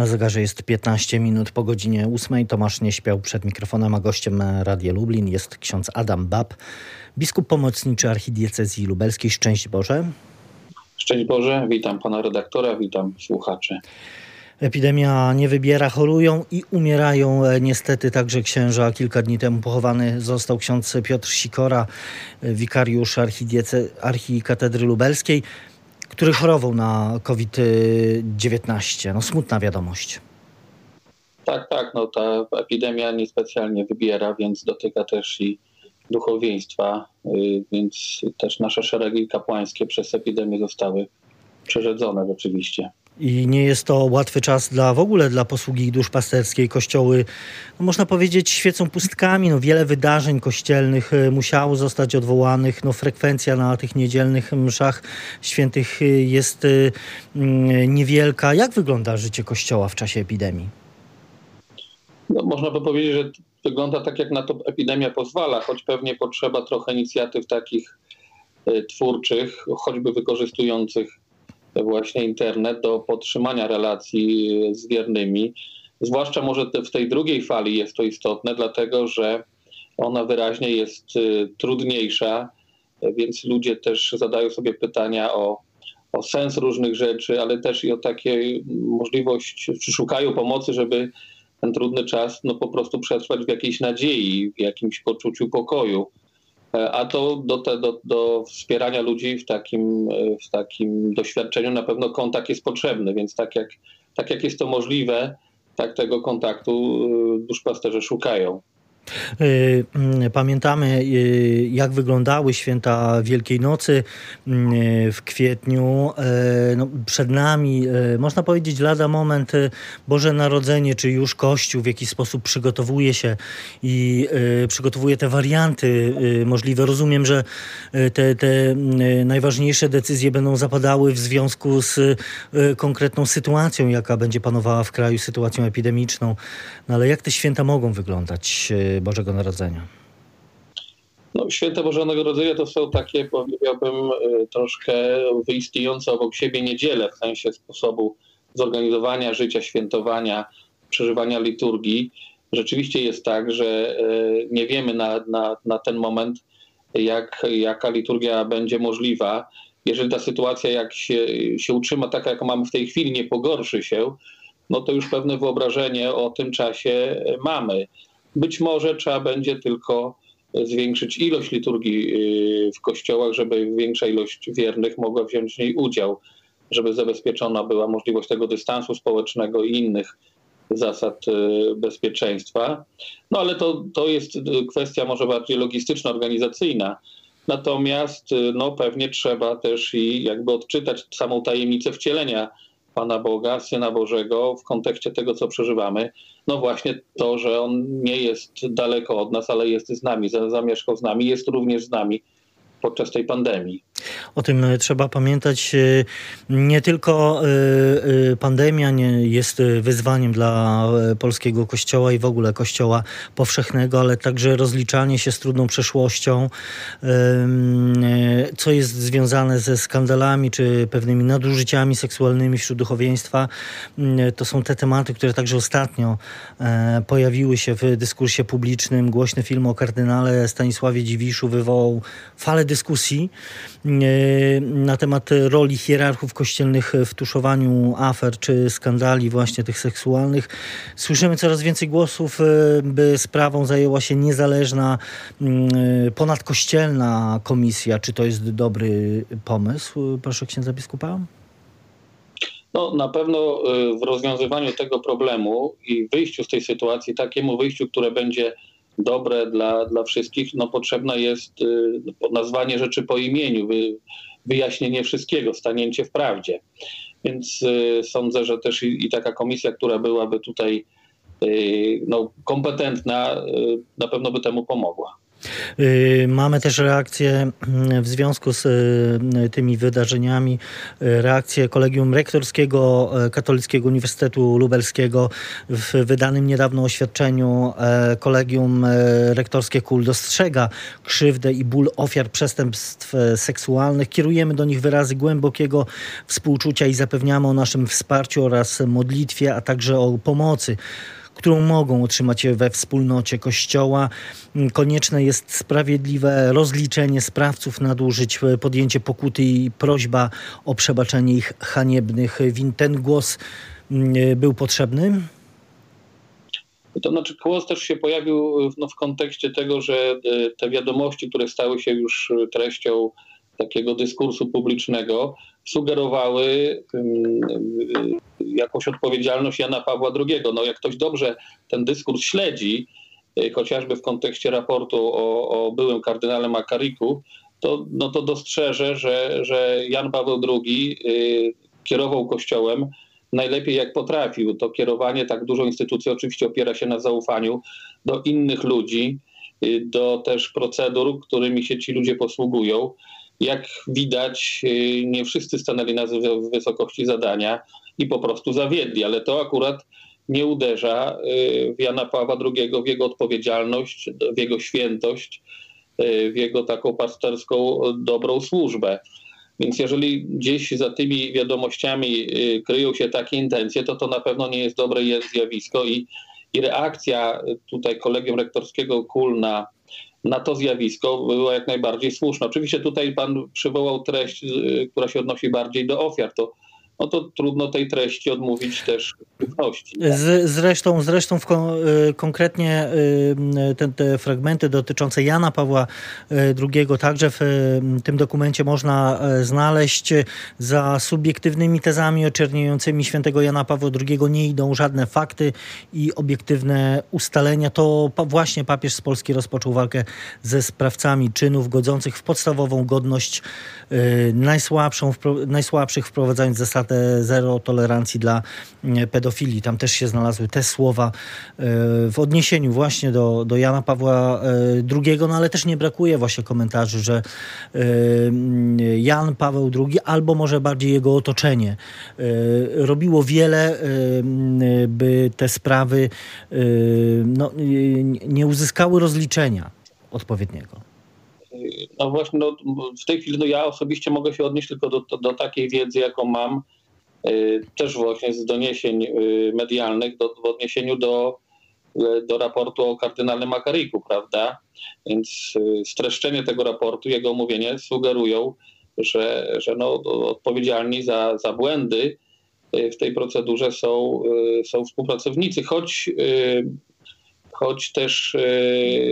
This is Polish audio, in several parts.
Na zegarze jest 15 minut po godzinie 8. Tomasz nie śpiał przed mikrofonem, a gościem Radia Lublin jest ksiądz Adam Bab, biskup pomocniczy archidiecezji lubelskiej. Szczęść Boże. Szczęść Boże, witam pana redaktora, witam słuchaczy. Epidemia nie wybiera, chorują i umierają niestety także księża. Kilka dni temu pochowany został ksiądz Piotr Sikora, wikariusz archidiece, archikatedry lubelskiej który chorował na COVID-19. No smutna wiadomość. Tak, tak. No, ta epidemia niespecjalnie wybiera, więc dotyka też i duchowieństwa, y, więc też nasze szeregi kapłańskie przez epidemię zostały przerzedzone rzeczywiście. I nie jest to łatwy czas dla w ogóle dla posługi duszpasterskiej. Kościoły, no można powiedzieć, świecą pustkami. No wiele wydarzeń kościelnych e, musiało zostać odwołanych. No frekwencja na tych niedzielnych mszach świętych e, jest e, mm, niewielka. Jak wygląda życie Kościoła w czasie epidemii? No, można by powiedzieć, że wygląda tak, jak na to epidemia pozwala, choć pewnie potrzeba trochę inicjatyw takich twórczych, choćby wykorzystujących właśnie internet do podtrzymania relacji z wiernymi. Zwłaszcza może w tej drugiej fali jest to istotne, dlatego że ona wyraźnie jest y, trudniejsza, więc ludzie też zadają sobie pytania o, o sens różnych rzeczy, ale też i o takie możliwość, czy szukają pomocy, żeby ten trudny czas no, po prostu przetrwać w jakiejś nadziei, w jakimś poczuciu pokoju. E, a to do, te, do, do wspierania ludzi w takim, e, w takim doświadczeniu na pewno kontakt jest potrzebny, więc tak jak, tak jak jest to możliwe, tak tego kontaktu e, duszpasterze szukają. Y, mm, pamiętamy, y, jak wyglądały święta Wielkiej Nocy mm, w kwietniu. No, przed nami, można powiedzieć, lada moment Boże Narodzenie, czy już Kościół w jakiś sposób przygotowuje się i przygotowuje te warianty możliwe. Rozumiem, że te, te najważniejsze decyzje będą zapadały w związku z konkretną sytuacją, jaka będzie panowała w kraju, sytuacją epidemiczną. No ale jak te święta mogą wyglądać? Bożego Narodzenia? No, święta Bożego Narodzenia to są takie, powiedziałbym, y, troszkę wyistniejące obok siebie niedziele, w sensie sposobu zorganizowania życia, świętowania, przeżywania liturgii. Rzeczywiście jest tak, że y, nie wiemy na, na, na ten moment, jak, jaka liturgia będzie możliwa. Jeżeli ta sytuacja jak się, się utrzyma taka, jaką mamy w tej chwili, nie pogorszy się, no to już pewne wyobrażenie o tym czasie mamy. Być może trzeba będzie tylko zwiększyć ilość liturgii y, w kościołach, żeby większa ilość wiernych mogła wziąć w niej udział, żeby zabezpieczona była możliwość tego dystansu społecznego i innych zasad y, bezpieczeństwa. No ale to, to jest kwestia może bardziej logistyczna, organizacyjna. Natomiast no, pewnie trzeba też i jakby odczytać samą tajemnicę wcielenia Pana Boga, Syna Bożego w kontekście tego, co przeżywamy. No właśnie to, że On nie jest daleko od nas, ale jest z nami, zamieszkał z nami, jest również z nami podczas tej pandemii. O tym e, trzeba pamiętać. E, nie tylko e, pandemia jest wyzwaniem dla polskiego kościoła i w ogóle kościoła powszechnego, ale także rozliczanie się z trudną przeszłością, co jest związane ze skandalami czy pewnymi nadużyciami seksualnymi wśród duchowieństwa. To są te tematy, które także ostatnio pojawiły się w dyskursie publicznym. Głośny film o kardynale Stanisławie Dziwiszu wywołał falę dyskusji na temat roli hierarchów kościelnych w tuszowaniu afer czy skandali właśnie tych seksualnych. Słyszymy coraz więcej głosów, e, by sprawą zajęła się niezależna, mm, e, ponadkościelna komisja. Czy to jest dobry pomysł? Proszę księdza biskupa. No, na pewno w rozwiązywaniu tego problemu i wyjściu z tej sytuacji, takiemu wyjściu, które będzie dobre dla, dla wszystkich, no potrzebne jest y, nazwanie rzeczy po imieniu, wyjaśnienie wszystkiego, stanięcie w prawdzie. Więc y, sądzę, że też i, i taka komisja, która byłaby tutaj y, no, kompetentna, na pewno by temu pomogła. Y, mamy też reakcję mm, w związku z y, tymi wydarzeniami, y, reakcję Kolegium Rektorskiego Katolickiego Uniwersytetu Lubelskiego w wydanym niedawno oświadczeniu Kolegium Rektorskie KUL dostrzega krzywdę i ból ofiar przestępstw seksualnych. Kierujemy do nich wyrazy głębokiego współczucia i zapewniamy o naszym wsparciu oraz modlitwie, a także o pomocy którą mogą otrzymać we wspólnocie Kościoła. Konieczne jest sprawiedliwe rozliczenie sprawców nadużyć, podjęcie pokuty i prośba o przebaczenie ich haniebnych win. Ten głos mm, był potrzebny? To znaczy głos też się pojawił no, w kontekście tego, że e, te wiadomości, które stały się już treścią takiego dyskursu publicznego, sugerowały jakąś odpowiedzialność Jana Pawła II. No jak ktoś dobrze ten dyskurs śledzi, y, chociażby w kontekście raportu o, o byłym kardynale Makariku, to, no to dostrzeże, że, że Jan Paweł II y, kierował Kościołem najlepiej jak potrafił. To kierowanie tak dużą instytucją oczywiście opiera się na zaufaniu do innych ludzi, y, do też procedur, którymi się ci ludzie posługują. Jak widać, nie wszyscy stanęli na wysokości zadania i po prostu zawiedli, ale to akurat nie uderza y, w Jana Pawła II, w jego odpowiedzialność, w jego świętość, y, w jego taką pasterską dobrą służbę. Więc jeżeli gdzieś za tymi wiadomościami y, kryją się takie intencje, to to na pewno nie jest dobre zjawisko i, i reakcja tutaj kolegium rektorskiego KUL na, na to zjawisko była jak najbardziej słuszna. Oczywiście tutaj pan przywołał treść, która się odnosi bardziej do ofiar. To no to trudno tej treści odmówić też ufności. Tak? Z, zresztą, zresztą w y, konkretnie y, te, te, fragmenty dotyczące Jana Pawła y, II także w tym dokumencie można znaleźć. Za subiektywnymi tezami oczerniającymi świętego Jana Pawła II nie idą żadne fakty i obiektywne ustalenia. To właśnie papież z Polski rozpoczął walkę ze sprawcami czynów godzących w podstawową godność najsłabszą, najsłabszych, wprowadzając zasady zero tolerancji dla mm, pedofilii. Tam też się znalazły te słowa e, w odniesieniu właśnie do, do Jana Pawła e, II, no ale też nie brakuje właśnie komentarzy, że e, Jan Paweł II albo może bardziej jego otoczenie robiło wiele, by te sprawy no, nie uzyskały rozliczenia odpowiedniego. No właśnie, no, w tej chwili no ja osobiście mogę się odnieść tylko do, do, do takiej wiedzy, jaką mam, też właśnie z doniesień y, medialnych do, w odniesieniu do, y, do raportu o kardynale Makariku, prawda? Więc streszczenie tego raportu, jego omówienie sugerują, że, że no, odpowiedzialni za, za błędy w tej procedurze są, są współpracownicy, choć, choć też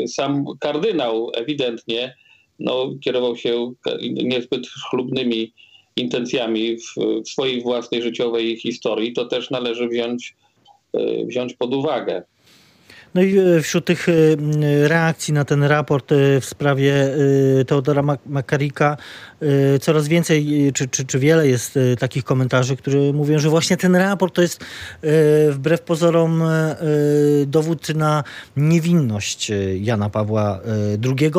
sam kardynał ewidentnie no, kierował się niezbyt chlubnymi intencjami w, w swojej własnej życiowej historii, to też należy wziąć, e, wziąć pod uwagę. No i e, wśród tych e, reakcji na ten raport w sprawie Teodora Makarika coraz więcej, czy, czy, czy wiele jest takich komentarzy, które mówią, że właśnie ten raport to jest wbrew pozorom dowód na niewinność Jana Pawła II,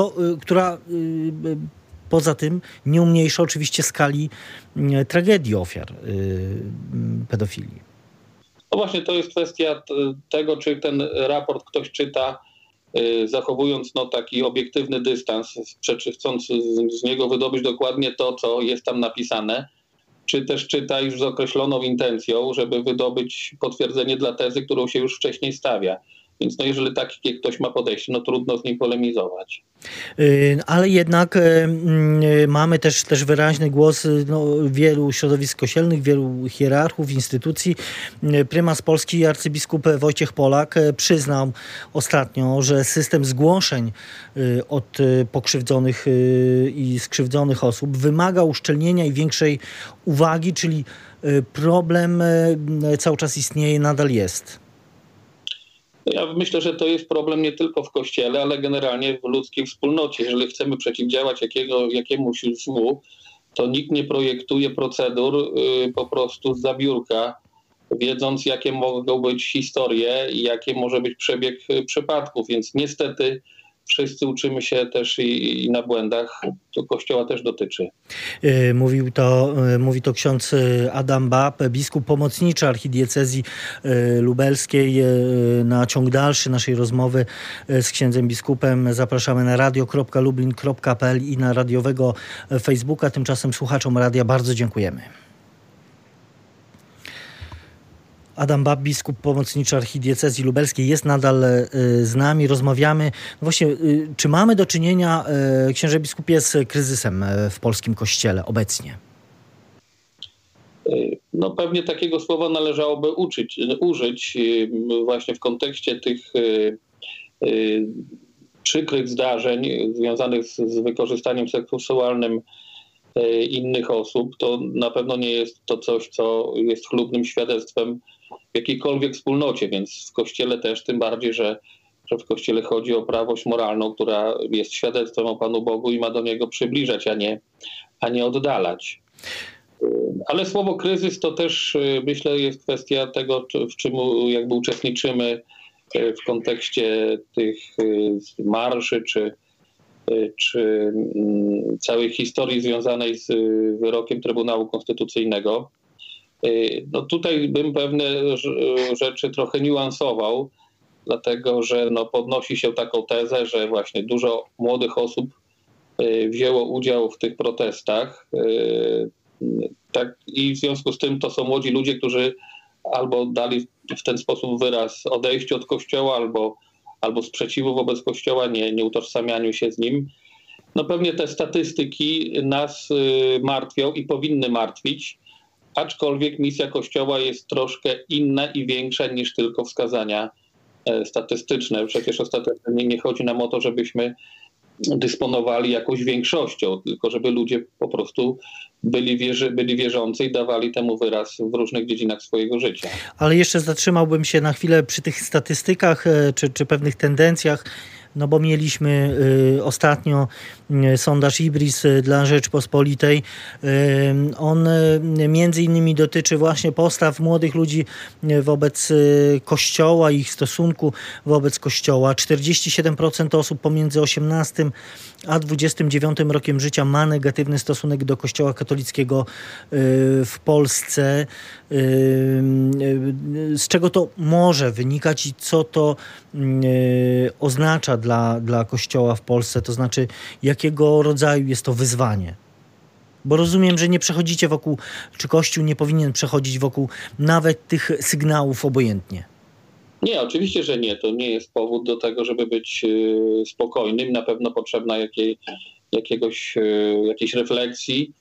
która Poza tym nie umniejsza oczywiście skali mm, tragedii ofiar y, mm, pedofilii. No właśnie, to jest kwestia tego, czy ten raport ktoś czyta, y, zachowując no, taki obiektywny dystans, chcąc z niego wydobyć dokładnie to, co jest tam napisane, czy też czyta już z określoną intencją, żeby wydobyć potwierdzenie dla tezy, którą się już wcześniej stawia. Więc no jeżeli takie ktoś ma podejście, no trudno z nim polemizować. Y, ale jednak y, y, mamy też, też wyraźny głos no, wielu środowisk kościelnych, wielu hierarchów, instytucji. Prymas Polski arcybiskup Wojciech Polak przyznał ostatnio, że system zgłoszeń od pokrzywdzonych i skrzywdzonych osób wymaga uszczelnienia i większej uwagi, czyli problem cały czas istnieje, nadal jest. Ja myślę, że to jest problem nie tylko w kościele, ale generalnie w ludzkiej wspólnocie. Jeżeli chcemy przeciwdziałać jakiego, jakiemuś złu, to nikt nie projektuje procedur y, po prostu z zabiórka, wiedząc jakie mogą być historie i jaki może być przebieg y, przypadków. Więc niestety wszyscy uczymy się też i, i, na błędach, to Kościoła też dotyczy. Y, mówił to, y, mówi to ksiądz y, Adam Bab, biskup pomocniczy archidiecezji lubelskiej. Na ciąg dalszy naszej rozmowy z księdzem biskupem zapraszamy na radio.lublin.pl i na radiowego Facebooka. Tymczasem słuchaczom radia bardzo dziękujemy. Adam Bab, biskup pomocniczy archidiecezji lubelskiej jest nadal e, z nami, rozmawiamy. No właśnie, e, czy mamy do czynienia, e, księże biskupie, z kryzysem w polskim kościele obecnie? No pewnie takiego słowa należałoby uczyć, użyć właśnie w kontekście tych przykrych zdarzeń związanych z, z wykorzystaniem seksualnym innych osób, to na pewno nie jest to coś, co jest chlubnym świadectwem w jakiejkolwiek wspólnocie, więc w kościele też, tym bardziej, że, że w kościele chodzi o prawość moralną, która jest świadectwem o Panu Bogu i ma do niego przybliżać, a nie, a nie oddalać. Ale słowo kryzys to też myślę jest kwestia tego, w czym jakby uczestniczymy w kontekście tych marszy czy, czy mm, całej historii związanej z wyrokiem Trybunału Konstytucyjnego. Y, no tutaj bym pewne rzeczy trochę niuansował, dlatego że no podnosi się taką tezę, że właśnie dużo młodych osób y, wzięło udział w tych protestach. Y, tak, I w związku z tym to są młodzi ludzie, którzy albo dali w ten sposób wyraz odejściu od kościoła, albo, albo sprzeciwu wobec kościoła, nie, nie utożsamianiu się z nim. No pewnie te statystyki nas martwią i powinny martwić aczkolwiek misja Kościoła jest troszkę inna i większa niż tylko wskazania e, statystyczne. Przecież ostatecznie nie chodzi nam o to, żebyśmy dysponowali jakąś większością, tylko żeby ludzie po prostu byli, wierzy, byli wierzący i dawali temu wyraz w różnych dziedzinach swojego życia. Ale jeszcze zatrzymałbym się na chwilę przy tych statystykach e, czy, czy pewnych tendencjach no bo mieliśmy y, ostatnio y, sondaż Ibris y, dla Rzeczpospolitej. On między innymi dotyczy właśnie postaw młodych ludzi wobec Kościoła, ich stosunku wobec Kościoła. 47% osób pomiędzy 18 a 29 rokiem życia ma negatywny stosunek do Kościoła katolickiego w Polsce. Z czego to może wynikać i co to oznacza dla, dla Kościoła w Polsce? To znaczy, jakiego rodzaju jest to wyzwanie? Bo rozumiem, że nie przechodzicie wokół, czy Kościół nie powinien przechodzić wokół nawet tych sygnałów obojętnie. Nie, oczywiście, że nie. To nie jest powód do tego, żeby być y, spokojnym. Na pewno potrzebna jakiej, jakiegoś, y, jakiejś refleksji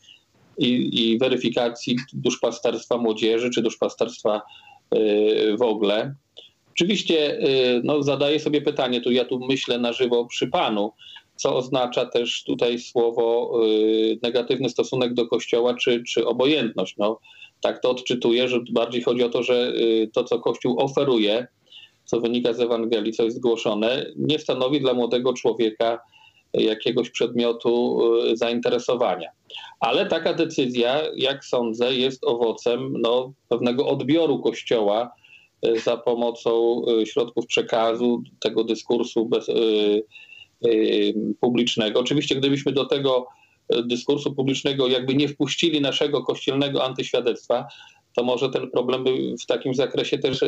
i, i weryfikacji duszpasterstwa młodzieży czy duszpasterstwa y, w ogóle. Oczywiście no, zadaję sobie pytanie, tu ja tu myślę na żywo przy Panu, co oznacza też tutaj słowo negatywny stosunek do Kościoła czy, czy obojętność. No, tak to odczytuję, że bardziej chodzi o to, że to, co Kościół oferuje, co wynika z Ewangelii, co jest głoszone, nie stanowi dla młodego człowieka jakiegoś przedmiotu y, zainteresowania. Ale taka decyzja, jak sądzę, jest owocem no, pewnego odbioru Kościoła y, za pomocą y, środków przekazu, tego dyskursu bez, publicznego. Oczywiście, gdybyśmy do tego dyskursu publicznego jakby nie wpuścili naszego kościelnego antyświadectwa, to może ten problem by w takim zakresie też,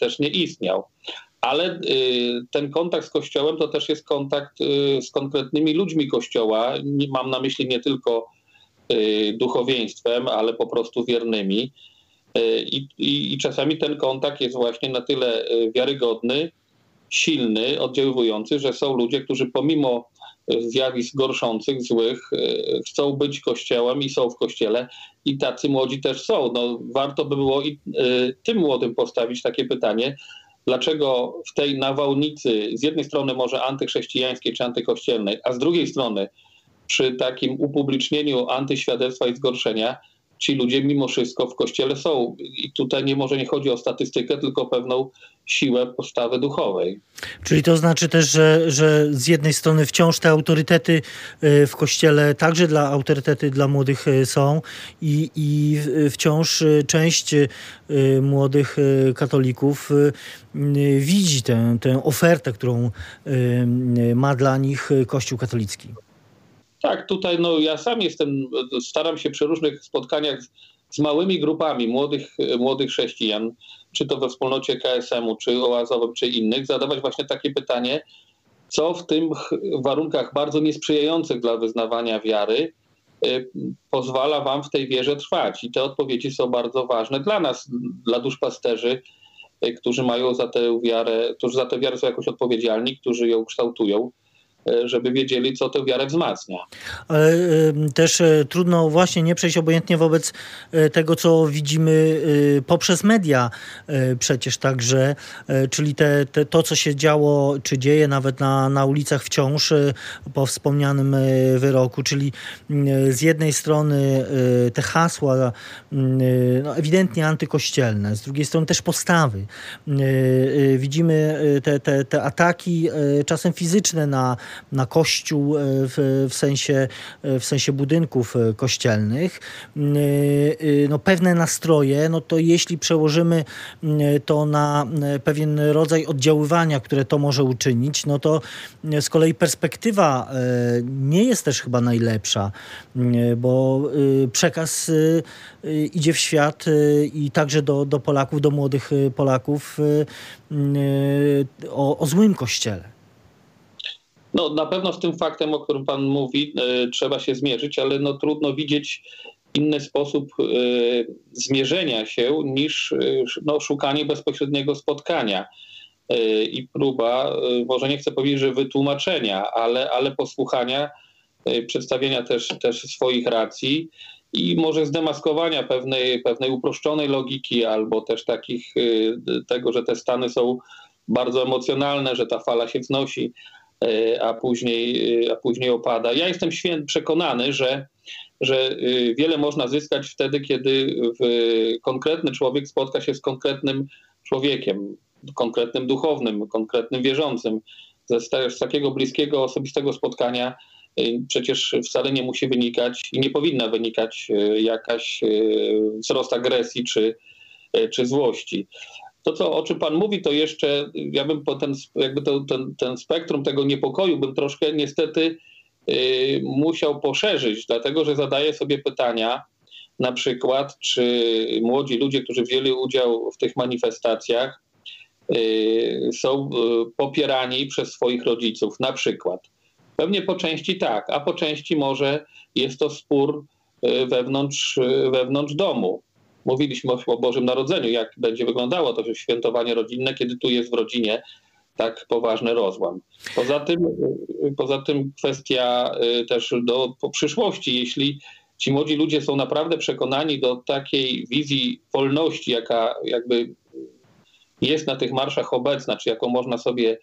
też nie istniał. Ale ten kontakt z Kościołem to też jest kontakt z konkretnymi ludźmi Kościoła. Mam na myśli nie tylko duchowieństwem, ale po prostu wiernymi. I, i, I, czasami ten kontakt jest właśnie na tyle wiarygodny, silny, oddziaływujący, że są ludzie, którzy pomimo zjawisk gorszących, złych, e, chcą być kościołem i są w kościele i tacy młodzi też są. No, warto by było i e, tym młodym postawić takie pytanie, dlaczego w tej nawałnicy z jednej strony może antychrześcijańskiej czy antykościelnej, a z drugiej strony przy takim upublicznieniu antyświadectwa i zgorszenia ci ludzie mimo wszystko w kościele są. I tutaj nie może nie chodzi o statystykę, tylko o pewną siłę postawy duchowej. Czyli to znaczy też, że, że z jednej strony wciąż te autorytety y, w kościele, także dla autorytety dla młodych y, są i, i wciąż y, część młodych katolików widzi tę, tę ofertę, którą ma dla nich Kościół katolicki. Tak, tutaj no, ja sam jestem, staram się przy różnych spotkaniach z małymi grupami młodych, młodych chrześcijan, czy to we wspólnocie KSM-u, czy oazowym, czy innych, zadawać właśnie takie pytanie, co w tych warunkach bardzo niesprzyjających dla wyznawania wiary y, pozwala wam w tej wierze trwać. I te odpowiedzi są bardzo ważne dla nas, dla duszpasterzy, y, którzy mają za tę wiarę, którzy za tę wiarę są jakoś odpowiedzialni, którzy ją kształtują. E, żeby wiedzieli, co tę wiarę wzmacnia. Ale też e, trudno właśnie nie przejść obojętnie wobec e, tego, co widzimy poprzez media przecież także, czyli te, te, to, co się działo, czy dzieje nawet na, na ulicach wciąż po wspomnianym wyroku, czyli z jednej strony te hasła no, ewidentnie antykościelne, z drugiej strony też postawy. Widzimy te, te, te ataki czasem fizyczne na na kościół e, w, w, sensie, e, w sensie budynków e, kościelnych. No, pewne nastroje, no to jeśli przełożymy to na pewien rodzaj oddziaływania, które to może uczynić, no to z kolei perspektywa nie jest też chyba najlepsza, bo przekaz idzie w świat i także do, do Polaków, do młodych Polaków o, o złym kościele. No, na pewno z tym faktem, o którym Pan mówi, y, trzeba się zmierzyć, ale no, trudno widzieć inny sposób y, zmierzenia się niż y, no, szukanie bezpośredniego spotkania. I próba, może nie chcę powiedzieć, że wytłumaczenia, ale, ale posłuchania, przedstawienia też, też swoich racji i może zdemaskowania pewnej, pewnej uproszczonej logiki albo też takich tego, że te stany są bardzo emocjonalne, że ta fala się wznosi, E, a później, e, a później opada. Ja jestem przekonany, że, że e, wiele można zyskać wtedy, kiedy konkretny człowiek spotka się z konkretnym człowiekiem, konkretnym duchownym, konkretnym wierzącym. Z takiego bliskiego, osobistego spotkania przecież wcale nie musi wynikać i nie powinna wynikać jakaś wzrost agresji czy, czy złości to, co, o czym Pan mówi, to jeszcze ja bym ten, jakby to, ten, ten spektrum tego niepokoju bym troszkę niestety yy, musiał poszerzyć, dlatego że zadaję sobie pytania, na przykład, czy młodzi ludzie, którzy wzięli udział w tych manifestacjach, yy, są yy, popierani przez swoich rodziców, na przykład. Pewnie po części tak, a po części może jest to spór yy, wewnątrz, yy, wewnątrz domu. Mówiliśmy o Bożym Narodzeniu, jak będzie wyglądało to świętowanie rodzinne, kiedy tu jest w rodzinie tak poważny rozłam. Poza tym, poza tym kwestia y, też do przyszłości, jeśli ci młodzi ludzie są naprawdę przekonani do takiej wizji wolności, jaka jakby jest na tych marszach obecna, czy jaką można sobie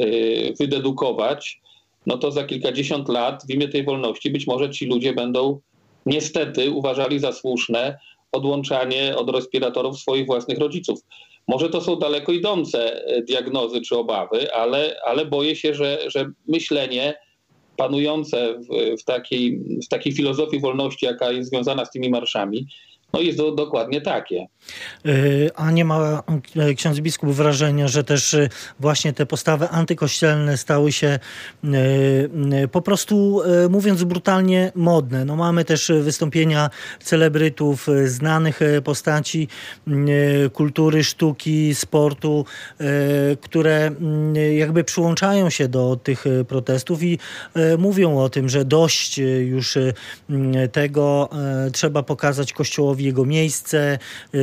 y, wydedukować, no to za kilkadziesiąt lat w imię tej wolności być może ci ludzie będą niestety uważali za słuszne odłączanie od respiratorów swoich własnych rodziców. Może to są daleko idące e, diagnozy czy obawy, ale, ale boję się, że, że myślenie panujące w, w, takiej, w takiej filozofii wolności, jaka jest związana z tymi marszami, no jest to dokładnie takie. E, a nie ma e, ksiądz biskup wrażenia, że też e, właśnie te postawy antykościelne stały się po prostu, mówiąc brutalnie, modne. No mamy też wystąpienia celebrytów, znanych postaci kultury, sztuki, sportu, które jakby przyłączają się do tych protestów i mówią o tym, że dość już tego trzeba pokazać Kościołowi jego miejsce. Y,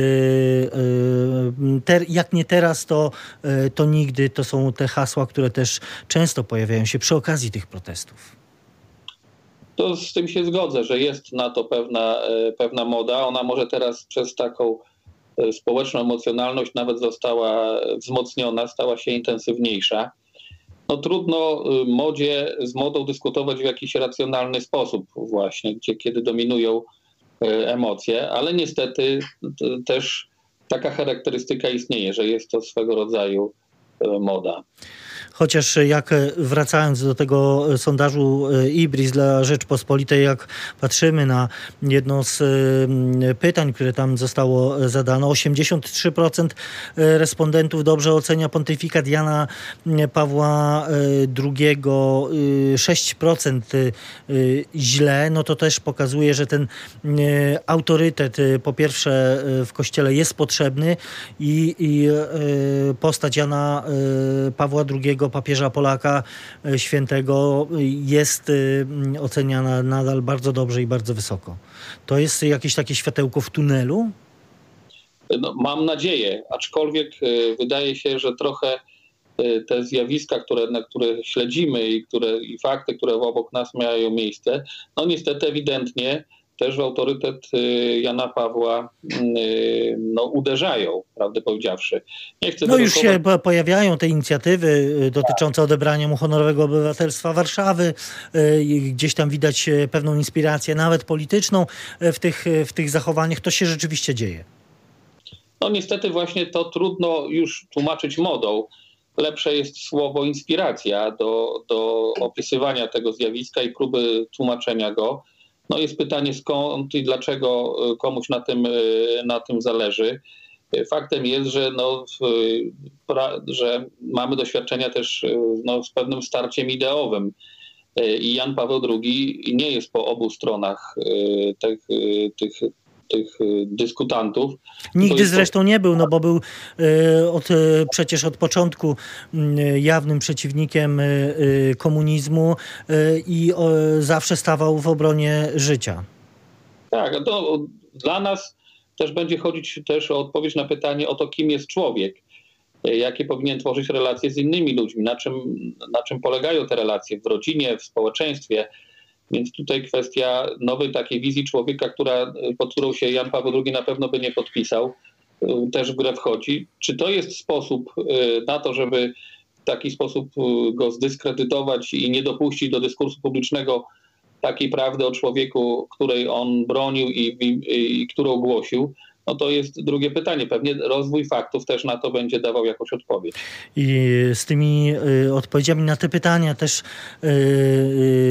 y, jak nie teraz, to, y, to nigdy. To są te hasła, które też często pojawiają się przy okazji tych protestów. To z tym się zgodzę, że jest na to pewna, pewna moda. Ona może teraz przez taką społeczną emocjonalność nawet została wzmocniona, stała się intensywniejsza. No trudno modzie z modą dyskutować w jakiś racjonalny sposób właśnie, gdzie kiedy dominują emocje, ale niestety też taka charakterystyka istnieje, że jest to swego rodzaju moda. Chociaż jak e, wracając do tego e, sondażu e, Ibris dla Rzeczpospolitej, jak patrzymy na jedno z pytań, które tam zostało zadane, 83% respondentów dobrze ocenia pontyfikat Jana Pawła II, 6% źle, no to też pokazuje, że ten autorytet po pierwsze w Kościele jest potrzebny i, i postać Jana Pawła II papieża Polaka e, świętego jest e, oceniana nadal bardzo dobrze i bardzo wysoko. To jest jakieś takie światełko w tunelu? No, mam nadzieję, aczkolwiek wydaje się, że trochę te zjawiska, które, na które śledzimy i, które, i fakty, które obok nas mają miejsce, no niestety ewidentnie też w autorytet y, Jana Pawła y, no, uderzają, prawdę powiedziawszy. Nie chcę no już się pojawiają te inicjatywy y, dotyczące odebrania mu honorowego obywatelstwa Warszawy. Gdzieś tam widać pewną inspirację, nawet polityczną w tych, w tych zachowaniach. To się rzeczywiście dzieje. No niestety właśnie to trudno już tłumaczyć modą. Lepsze jest słowo inspiracja do, do opisywania tego zjawiska i próby tłumaczenia go. No jest pytanie skąd i dlaczego e, komuś na tym, e, na tym zależy. E, faktem jest, że, no, że mamy doświadczenia też no, z pewnym starciem ideowym. I Jan Paweł II nie jest po obu stronach tych, tych tych y, dyskutantów. Nigdy zresztą nie był, no bo był y, od, y, przecież od początku jawnym przeciwnikiem komunizmu i zawsze stawał w obronie życia. Tak, to dla nas też będzie chodzić też o odpowiedź na pytanie o to, kim jest człowiek, jakie powinien tworzyć relacje z innymi ludźmi, na czym, na czym polegają te relacje w rodzinie, w społeczeństwie, więc tutaj kwestia nowej takiej wizji człowieka, która, pod którą się Jan Paweł II na pewno by nie podpisał, y, też w grę wchodzi. Czy to jest sposób y, na to, żeby w taki sposób go zdyskredytować i nie dopuścić do dyskursu publicznego takiej prawdy o człowieku, której on bronił i, i, i którą głosił? No to jest drugie pytanie. Pewnie rozwój faktów też na to będzie dawał jakąś odpowiedź. I z tymi y, odpowiedziami na te pytania też y,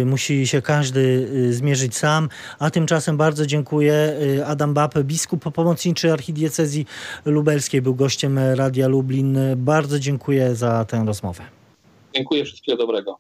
y, musi się każdy zmierzyć sam. A tymczasem bardzo dziękuję. Adam Bapę, biskup pomocniczy archidiecezji lubelskiej, był gościem Radia Lublin. Bardzo dziękuję za tę rozmowę. Dziękuję, wszystkiego dobrego.